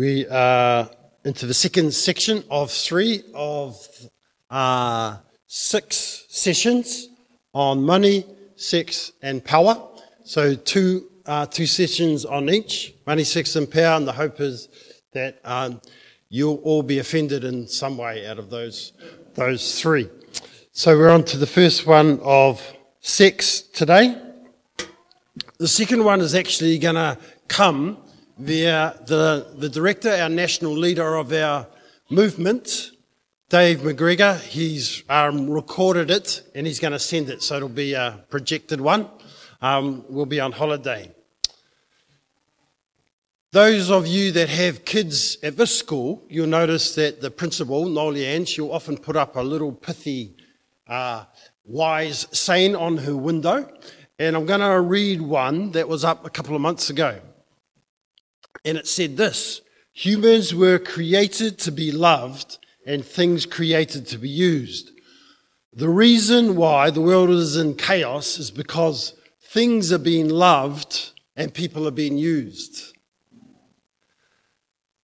We are into the second section of three of uh, six sessions on money, sex, and power. So two uh, two sessions on each money, sex, and power. And the hope is that um, you'll all be offended in some way out of those those three. So we're on to the first one of sex today. The second one is actually going to come via the, the director, our national leader of our movement, Dave McGregor. He's um, recorded it and he's going to send it, so it'll be a projected one. Um, we'll be on holiday. Those of you that have kids at this school, you'll notice that the principal, Noli Ann, she'll often put up a little pithy, uh, wise saying on her window. And I'm going to read one that was up a couple of months ago. And it said this Humans were created to be loved and things created to be used. The reason why the world is in chaos is because things are being loved and people are being used.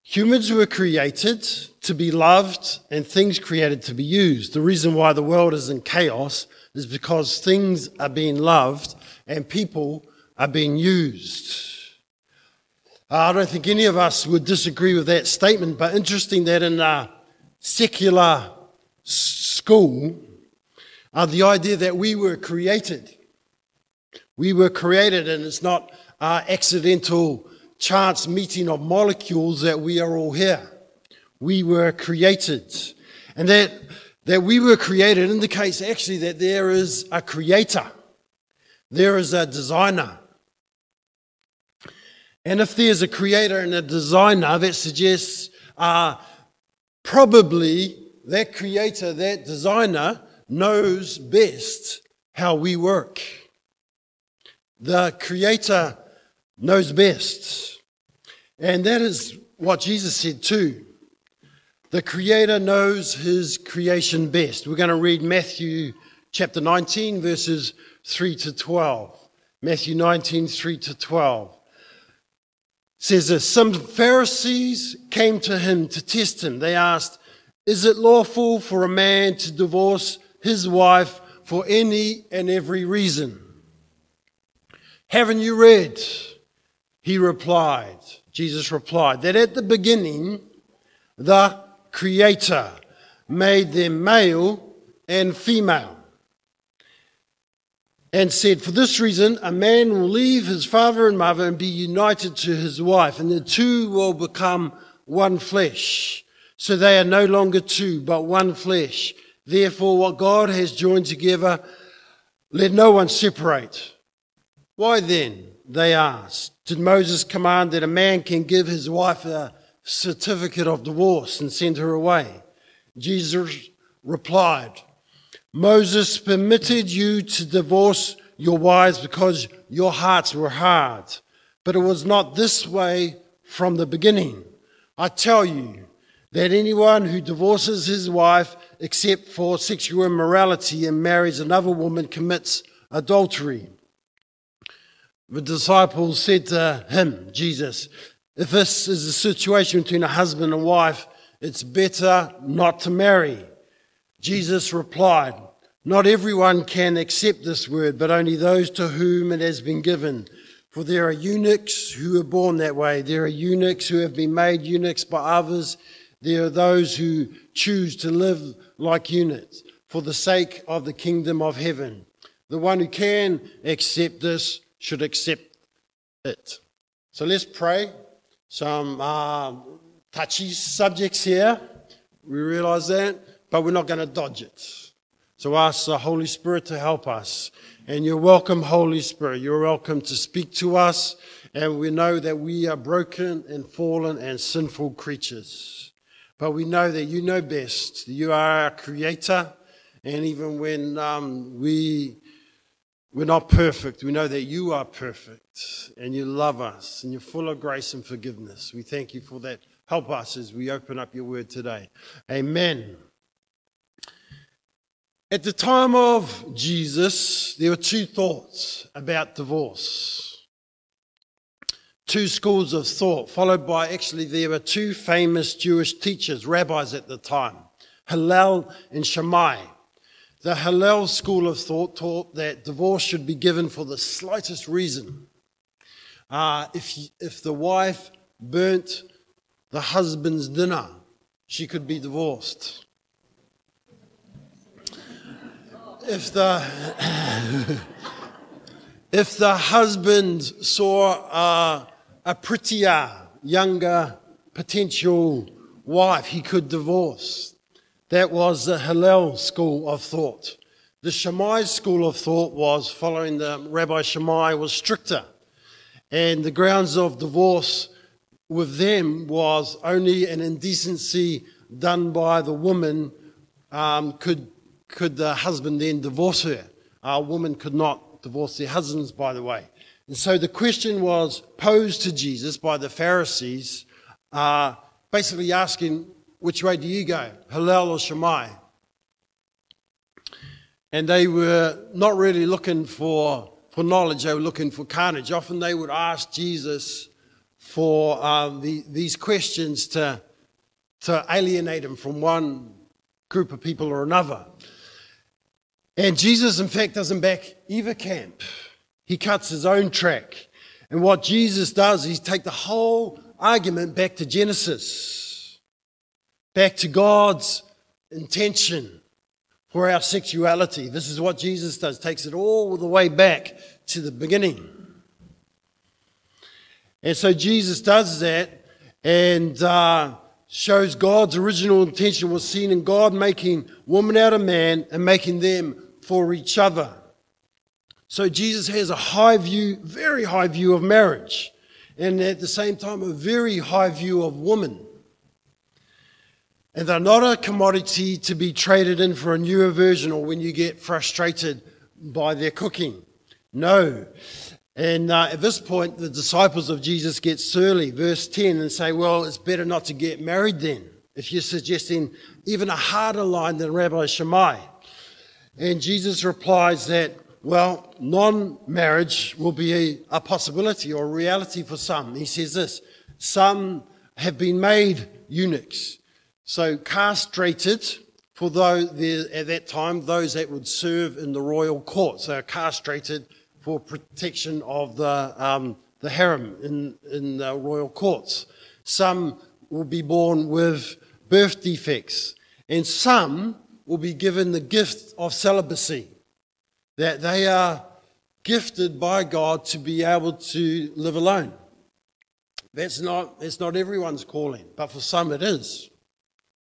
Humans were created to be loved and things created to be used. The reason why the world is in chaos is because things are being loved and people are being used. I don't think any of us would disagree with that statement, but interesting that in a secular school, uh, the idea that we were created. We were created, and it's not uh, accidental chance meeting of molecules that we are all here. We were created. And that, that we were created indicates actually that there is a creator. There is a designer. And if there's a creator and a designer, that suggests uh, probably that creator, that designer, knows best how we work. The creator knows best. And that is what Jesus said too. The creator knows his creation best. We're going to read Matthew chapter 19, verses 3 to 12. Matthew 19, 3 to 12 says this Some Pharisees came to him to test him. They asked, Is it lawful for a man to divorce his wife for any and every reason? Haven't you read? He replied, Jesus replied, that at the beginning the Creator made them male and female and said, For this reason, a man will leave his father and mother and be united to his wife, and the two will become one flesh. So they are no longer two, but one flesh. Therefore, what God has joined together, let no one separate. Why then, they asked, did Moses command that a man can give his wife a certificate of divorce and send her away? Jesus replied, Moses permitted you to divorce your wives because your hearts were hard. But it was not this way from the beginning. I tell you that anyone who divorces his wife except for sexual immorality and marries another woman commits adultery. The disciples said to him, Jesus, if this is a situation between a husband and wife, it's better not to marry. Jesus replied, Not everyone can accept this word, but only those to whom it has been given. For there are eunuchs who are born that way. There are eunuchs who have been made eunuchs by others. There are those who choose to live like eunuchs for the sake of the kingdom of heaven. The one who can accept this should accept it. So let's pray. Some uh, touchy subjects here. We realize that but we're not going to dodge it. So ask the Holy Spirit to help us. And you're welcome, Holy Spirit. You're welcome to speak to us. And we know that we are broken and fallen and sinful creatures. But we know that you know best. You are our creator. And even when um, we, we're not perfect, we know that you are perfect and you love us and you're full of grace and forgiveness. We thank you for that. Help us as we open up your word today. Amen. At the time of Jesus, there were two thoughts about divorce. two schools of thought, followed by actually there were two famous Jewish teachers, rabbis at the time, Hillel and Shammai. The Hillel school of thought taught that divorce should be given for the slightest reason. Uh, if, if the wife burnt the husband's dinner, she could be divorced. If the if the husband saw uh, a prettier, younger potential wife, he could divorce. That was the Hillel school of thought. The Shammai school of thought was following the Rabbi Shammai was stricter, and the grounds of divorce with them was only an indecency done by the woman um, could could the husband then divorce her. A woman could not divorce their husbands, by the way. And so the question was posed to Jesus by the Pharisees, uh, basically asking, which way do you go, Hillel or Shammai? And they were not really looking for, for knowledge, they were looking for carnage. Often they would ask Jesus for um, the, these questions to, to alienate him from one group of people or another. And Jesus, in fact, doesn't back either camp. He cuts his own track. And what Jesus does is take the whole argument back to Genesis, back to God's intention for our sexuality. This is what Jesus does, takes it all the way back to the beginning. And so Jesus does that and uh, shows God's original intention was seen in God making woman out of man and making them for each other. So Jesus has a high view, very high view of marriage, and at the same time, a very high view of woman. And they're not a commodity to be traded in for a newer version or when you get frustrated by their cooking. No. And uh, at this point, the disciples of Jesus get surly, verse 10, and say, Well, it's better not to get married then, if you're suggesting even a harder line than Rabbi Shammai. And Jesus replies that, well, non marriage will be a, a, possibility or a reality for some. He says this some have been made eunuchs, so castrated for those at that time, those that would serve in the royal courts. They are castrated for protection of the, um, the harem in, in the royal courts. Some will be born with birth defects, and some will be given the gift of celibacy, that they are gifted by God to be able to live alone. That's not, that's not everyone's calling, but for some it is.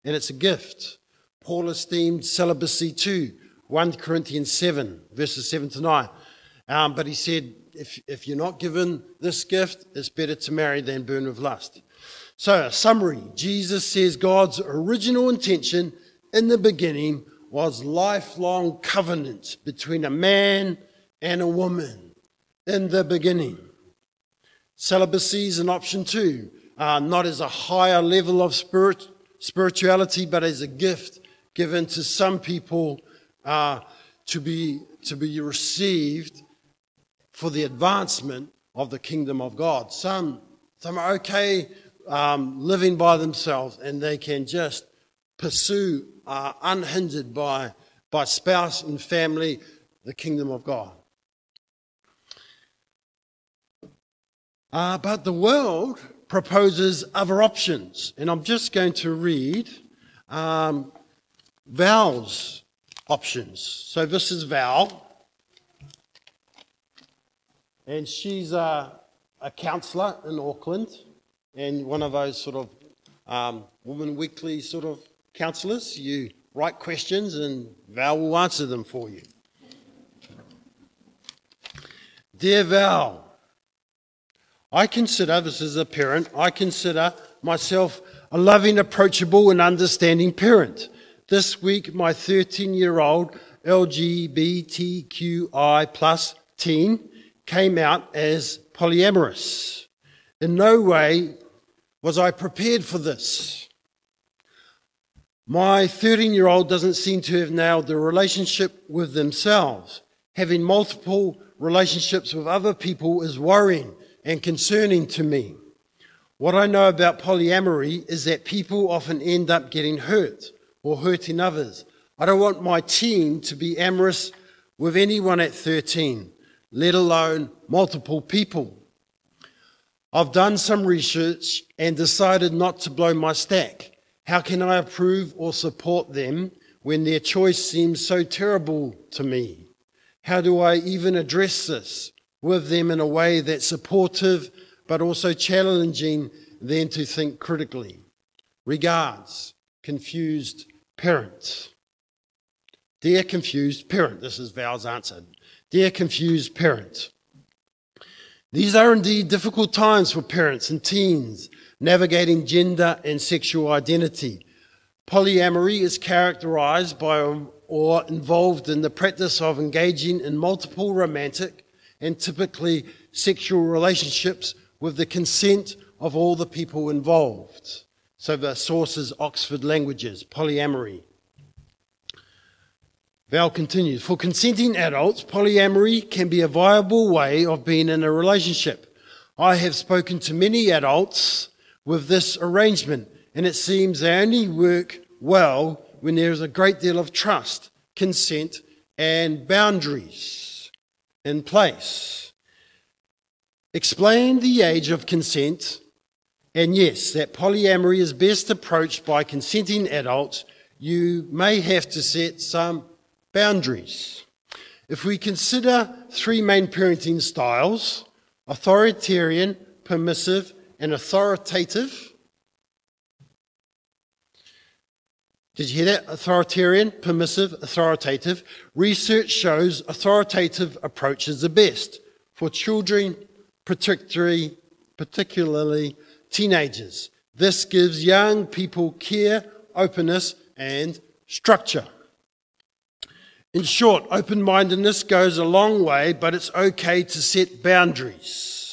And it's a gift. Paul esteemed celibacy too. 1 Corinthians 7, verses 7 to 9. Um, but he said, if, if you're not given this gift, it's better to marry than burn with lust. So, a summary Jesus says God's original intention in the beginning was lifelong covenant between a man and a woman in the beginning. Celibacy is an option too, uh, not as a higher level of spirit, spirituality, but as a gift given to some people uh, to, be, to be received for the advancement of the kingdom of God. Some, some are okay um, living by themselves and they can just pursue uh, unhindered by, by spouse and family the kingdom of God. Uh, but the world proposes other options, and I'm just going to read um, Val's options. So this is Val, and she's a, a counsellor in Auckland, and one of those sort of um, Woman Weekly sort of counsellors. You write questions and Val will answer them for you. Dear Val, I consider, this is a parent, I consider myself a loving, approachable, and understanding parent. This week, my 13 year old LGBTQI plus teen came out as polyamorous. In no way was I prepared for this. My 13 year old doesn't seem to have nailed the relationship with themselves. Having multiple relationships with other people is worrying and concerning to me. What I know about polyamory is that people often end up getting hurt or hurting others. I don't want my teen to be amorous with anyone at 13, let alone multiple people. I've done some research and decided not to blow my stack. How can I approve or support them when their choice seems so terrible to me? How do I even address this with them in a way that's supportive but also challenging them to think critically? Regards, confused parent. Dear confused parent, this is Val's answer. Dear confused parent, these are indeed difficult times for parents and teens navigating gender and sexual identity. Polyamory is characterized by or involved in the practice of engaging in multiple romantic and typically sexual relationships with the consent of all the people involved. So the source is Oxford Languages, polyamory. Val continues For consenting adults, polyamory can be a viable way of being in a relationship. I have spoken to many adults with this arrangement, and it seems they only work well when there is a great deal of trust, consent, and boundaries in place. Explain the age of consent, and yes, that polyamory is best approached by consenting adults. You may have to set some boundaries. If we consider three main parenting styles authoritarian, permissive, and authoritative. Did you hear that? Authoritarian, permissive, authoritative. Research shows authoritative approaches are best for children, particularly, particularly teenagers. This gives young people care, openness, and structure. In short, open mindedness goes a long way, but it's okay to set boundaries.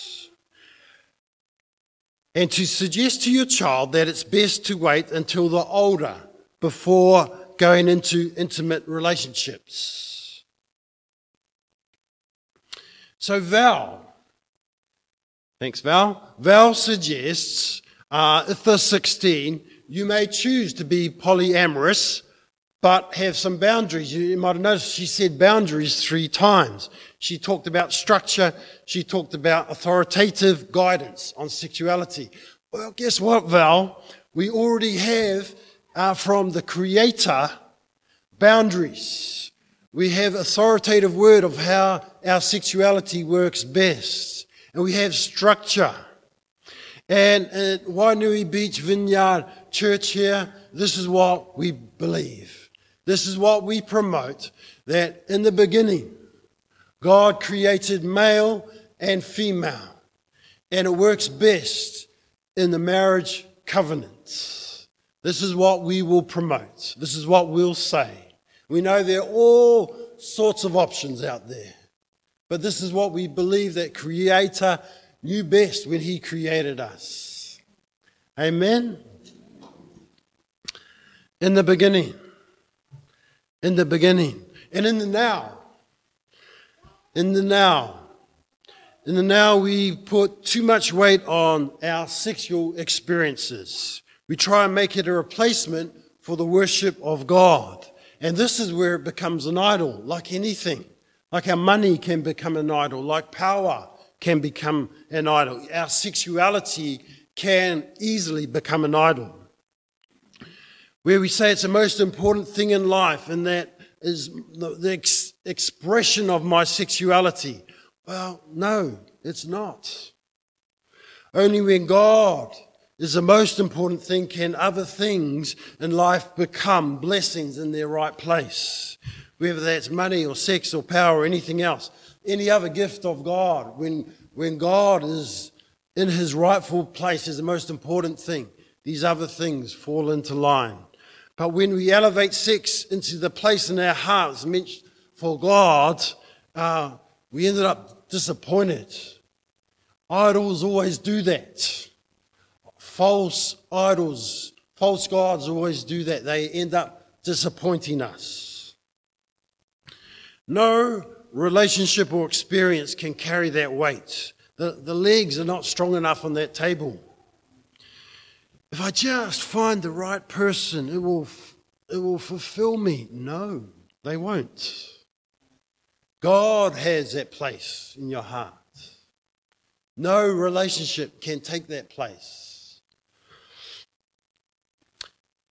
And to suggest to your child that it's best to wait until they're older before going into intimate relationships. So, Val, thanks, Val. Val suggests uh, if they're 16, you may choose to be polyamorous but have some boundaries. You might have noticed she said boundaries three times. She talked about structure. She talked about authoritative guidance on sexuality. Well, guess what, Val? We already have uh, from the Creator boundaries. We have authoritative word of how our sexuality works best. And we have structure. And at Wainui Beach Vineyard Church here, this is what we believe. This is what we promote that in the beginning, God created male and female, and it works best in the marriage covenant. This is what we will promote. This is what we'll say. We know there are all sorts of options out there, but this is what we believe that Creator knew best when He created us. Amen. In the beginning, in the beginning and in the now. In the now. In the now, we put too much weight on our sexual experiences. We try and make it a replacement for the worship of God. And this is where it becomes an idol, like anything. Like our money can become an idol, like power can become an idol. Our sexuality can easily become an idol where we say it's the most important thing in life, and that is the, the ex- expression of my sexuality. Well, no, it's not. Only when God is the most important thing can other things in life become blessings in their right place. Whether that's money or sex or power or anything else. Any other gift of God, when, when God is in his rightful place, is the most important thing. These other things fall into line. But when we elevate sex into the place in our hearts meant for God, uh, we ended up disappointed. Idols always do that. False idols, false gods always do that. They end up disappointing us. No relationship or experience can carry that weight. the, the legs are not strong enough on that table. If I just find the right person, it will, it will fulfill me. No, they won't. God has that place in your heart. No relationship can take that place.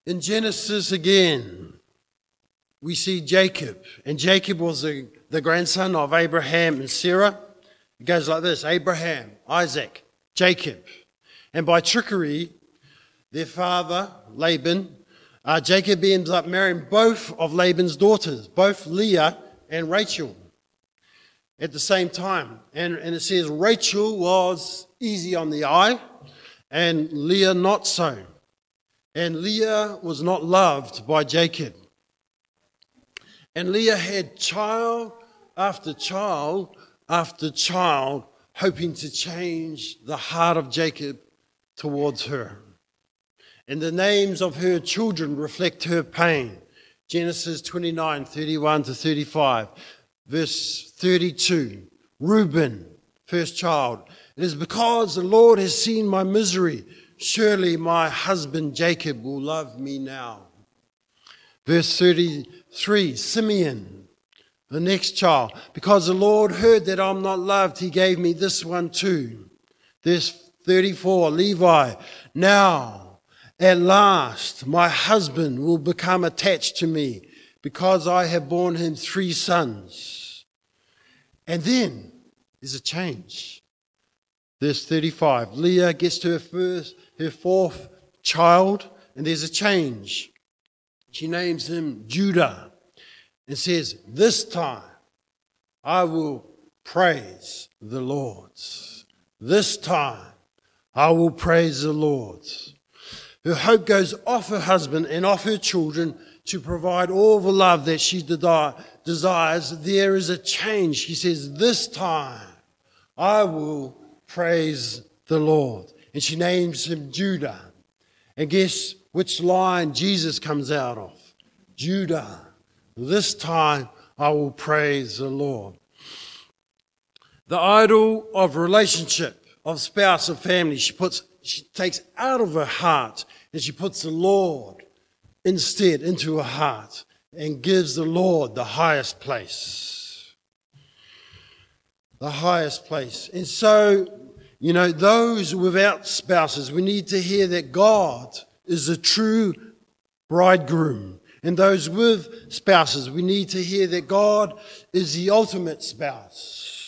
In Genesis again, we see Jacob, and Jacob was the, the grandson of Abraham and Sarah. It goes like this Abraham, Isaac, Jacob. And by trickery, their father, Laban, uh, Jacob ends up marrying both of Laban's daughters, both Leah and Rachel, at the same time. And, and it says Rachel was easy on the eye, and Leah not so. And Leah was not loved by Jacob. And Leah had child after child after child, hoping to change the heart of Jacob towards her. And the names of her children reflect her pain. Genesis 29 31 to 35. Verse 32 Reuben, first child. It is because the Lord has seen my misery. Surely my husband Jacob will love me now. Verse 33 Simeon, the next child. Because the Lord heard that I'm not loved, he gave me this one too. Verse 34 Levi, now at last my husband will become attached to me because I have borne him three sons. And then there's a change. Verse 35 Leah gets to her first, her fourth child, and there's a change. She names him Judah and says, This time I will praise the Lord. This time I will praise the Lord. Her hope goes off her husband and off her children to provide all the love that she desires. There is a change. She says, This time I will praise the Lord. And she names him Judah. And guess which line Jesus comes out of. Judah. This time I will praise the Lord. The idol of relationship, of spouse, of family, she puts, she takes out of her heart and she puts the Lord instead into her heart and gives the Lord the highest place. The highest place. And so, you know, those without spouses, we need to hear that God is the true bridegroom. And those with spouses, we need to hear that God is the ultimate spouse.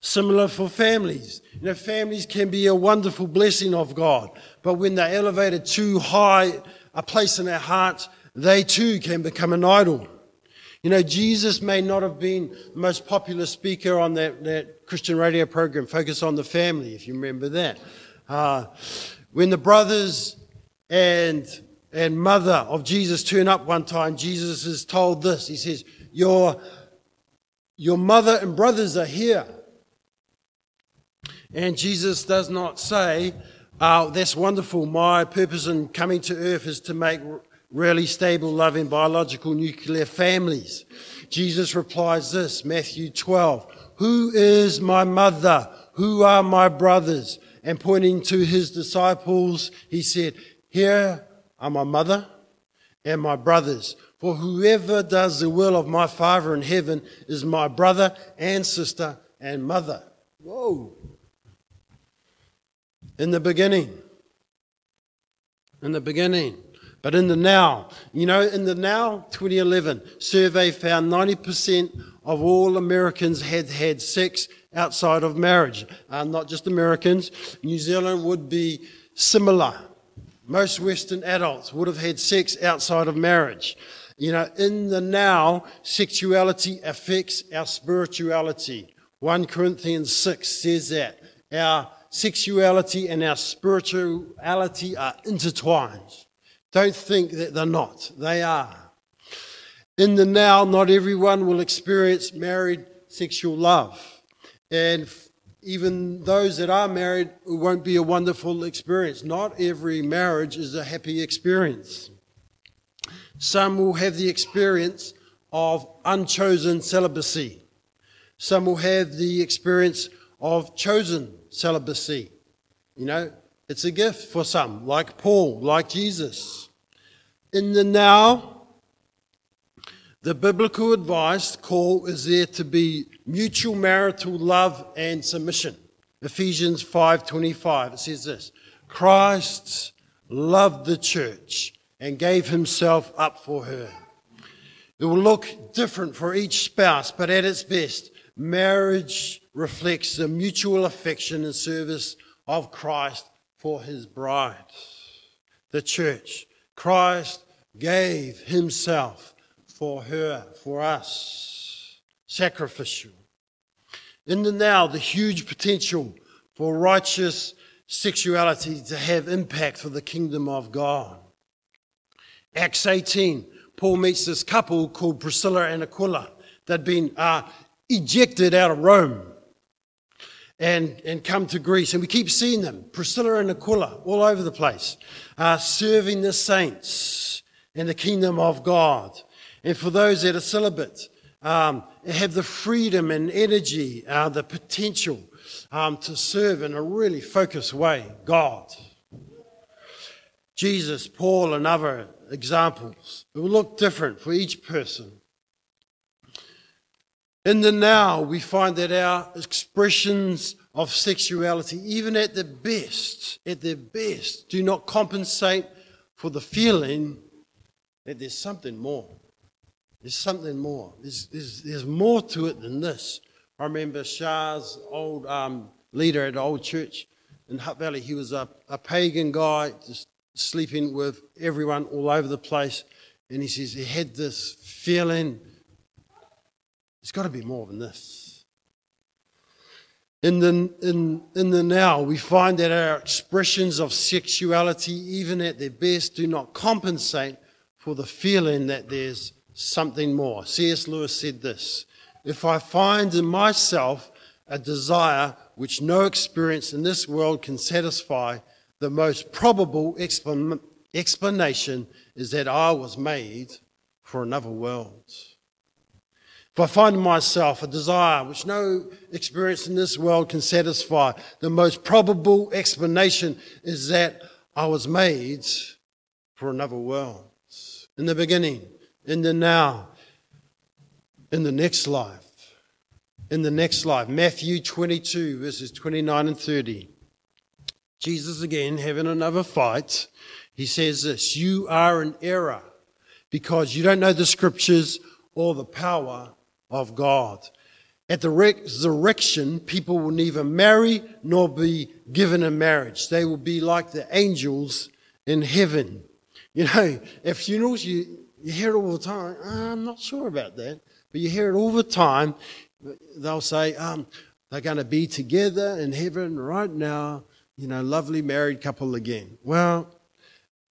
Similar for families. You know, families can be a wonderful blessing of God, but when they're elevated too high a place in their hearts, they too can become an idol. You know, Jesus may not have been the most popular speaker on that, that Christian radio program, Focus on the Family, if you remember that. Uh, when the brothers and, and mother of Jesus turn up one time, Jesus is told this. He says, Your, your mother and brothers are here. And Jesus does not say, oh, That's wonderful. My purpose in coming to earth is to make really stable, loving, biological nuclear families. Jesus replies this Matthew 12 Who is my mother? Who are my brothers? And pointing to his disciples, he said, Here are my mother and my brothers. For whoever does the will of my Father in heaven is my brother and sister and mother. Whoa. In the beginning. In the beginning. But in the now, you know, in the now 2011 survey found 90% of all Americans had had sex outside of marriage. Uh, not just Americans. New Zealand would be similar. Most Western adults would have had sex outside of marriage. You know, in the now, sexuality affects our spirituality. 1 Corinthians 6 says that. Our sexuality and our spirituality are intertwined. Don't think that they're not. They are. In the now, not everyone will experience married sexual love. And even those that are married, it won't be a wonderful experience. Not every marriage is a happy experience. Some will have the experience of unchosen celibacy. Some will have the experience of chosen celibacy. You know, it's a gift for some, like Paul, like Jesus. In the now, the biblical advice call is there to be mutual marital love and submission. Ephesians 5:25 it says this, Christ loved the church and gave himself up for her. It will look different for each spouse, but at its best, marriage reflects the mutual affection and service of Christ for his bride, the church. Christ gave himself for her, for us, sacrificial. In the now, the huge potential for righteous sexuality to have impact for the kingdom of God. Acts 18, Paul meets this couple called Priscilla and Aquila that'd been uh, ejected out of Rome and, and come to Greece. And we keep seeing them, Priscilla and Aquila, all over the place, uh, serving the saints in the kingdom of God. And for those that are celibate, um, have the freedom and energy, uh, the potential um, to serve in a really focused way God. Jesus, Paul, and other examples. It will look different for each person. In the now, we find that our expressions of sexuality, even at their best, at their best, do not compensate for the feeling that there's something more. There's something more. There's, there's, there's more to it than this. I remember Shah's old um, leader at the old church in Hutt Valley. He was a, a pagan guy, just sleeping with everyone all over the place. And he says he had this feeling it's got to be more than this. In the, in, in the now, we find that our expressions of sexuality, even at their best, do not compensate for the feeling that there's something more. C.S. Lewis said this If I find in myself a desire which no experience in this world can satisfy, the most probable explanation is that I was made for another world. If I find in myself a desire which no experience in this world can satisfy, the most probable explanation is that I was made for another world. In the beginning, in the now, in the next life. In the next life. Matthew 22, verses 29 and 30. Jesus again having another fight. He says this You are in error because you don't know the scriptures or the power of God. At the resurrection, people will neither marry nor be given in marriage. They will be like the angels in heaven. You know, at funerals, you, you hear it all the time. I'm not sure about that, but you hear it all the time. They'll say, um, they're going to be together in heaven right now you know, lovely married couple again. Well,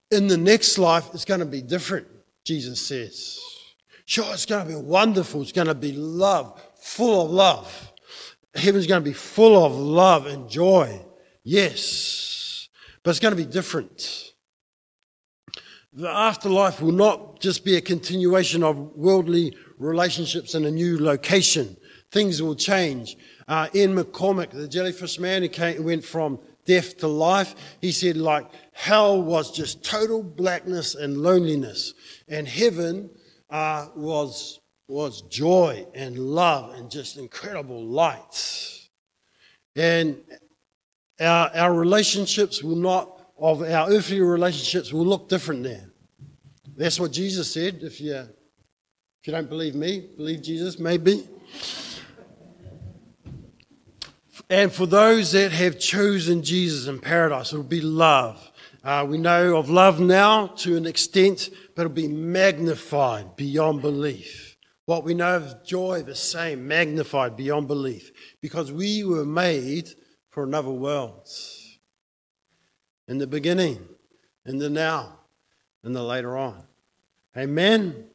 in the next life, it's going to be different, Jesus says. Sure, it's going to be wonderful. It's going to be love, full of love. Heaven's going to be full of love and joy. Yes. But it's going to be different. The afterlife will not just be a continuation of worldly relationships in a new location. Things will change. Uh, Ian McCormack, the jellyfish man who came, went from death to life. He said, like, hell was just total blackness and loneliness, and heaven uh, was, was joy and love and just incredible light. And our, our relationships will not, of our earthly relationships, will look different there. That's what Jesus said. If you, if you don't believe me, believe Jesus, maybe. And for those that have chosen Jesus in paradise, it will be love. Uh, we know of love now to an extent, but it'll be magnified beyond belief. What we know of joy, the same, magnified beyond belief, because we were made for another world. In the beginning, in the now, and the later on. Amen.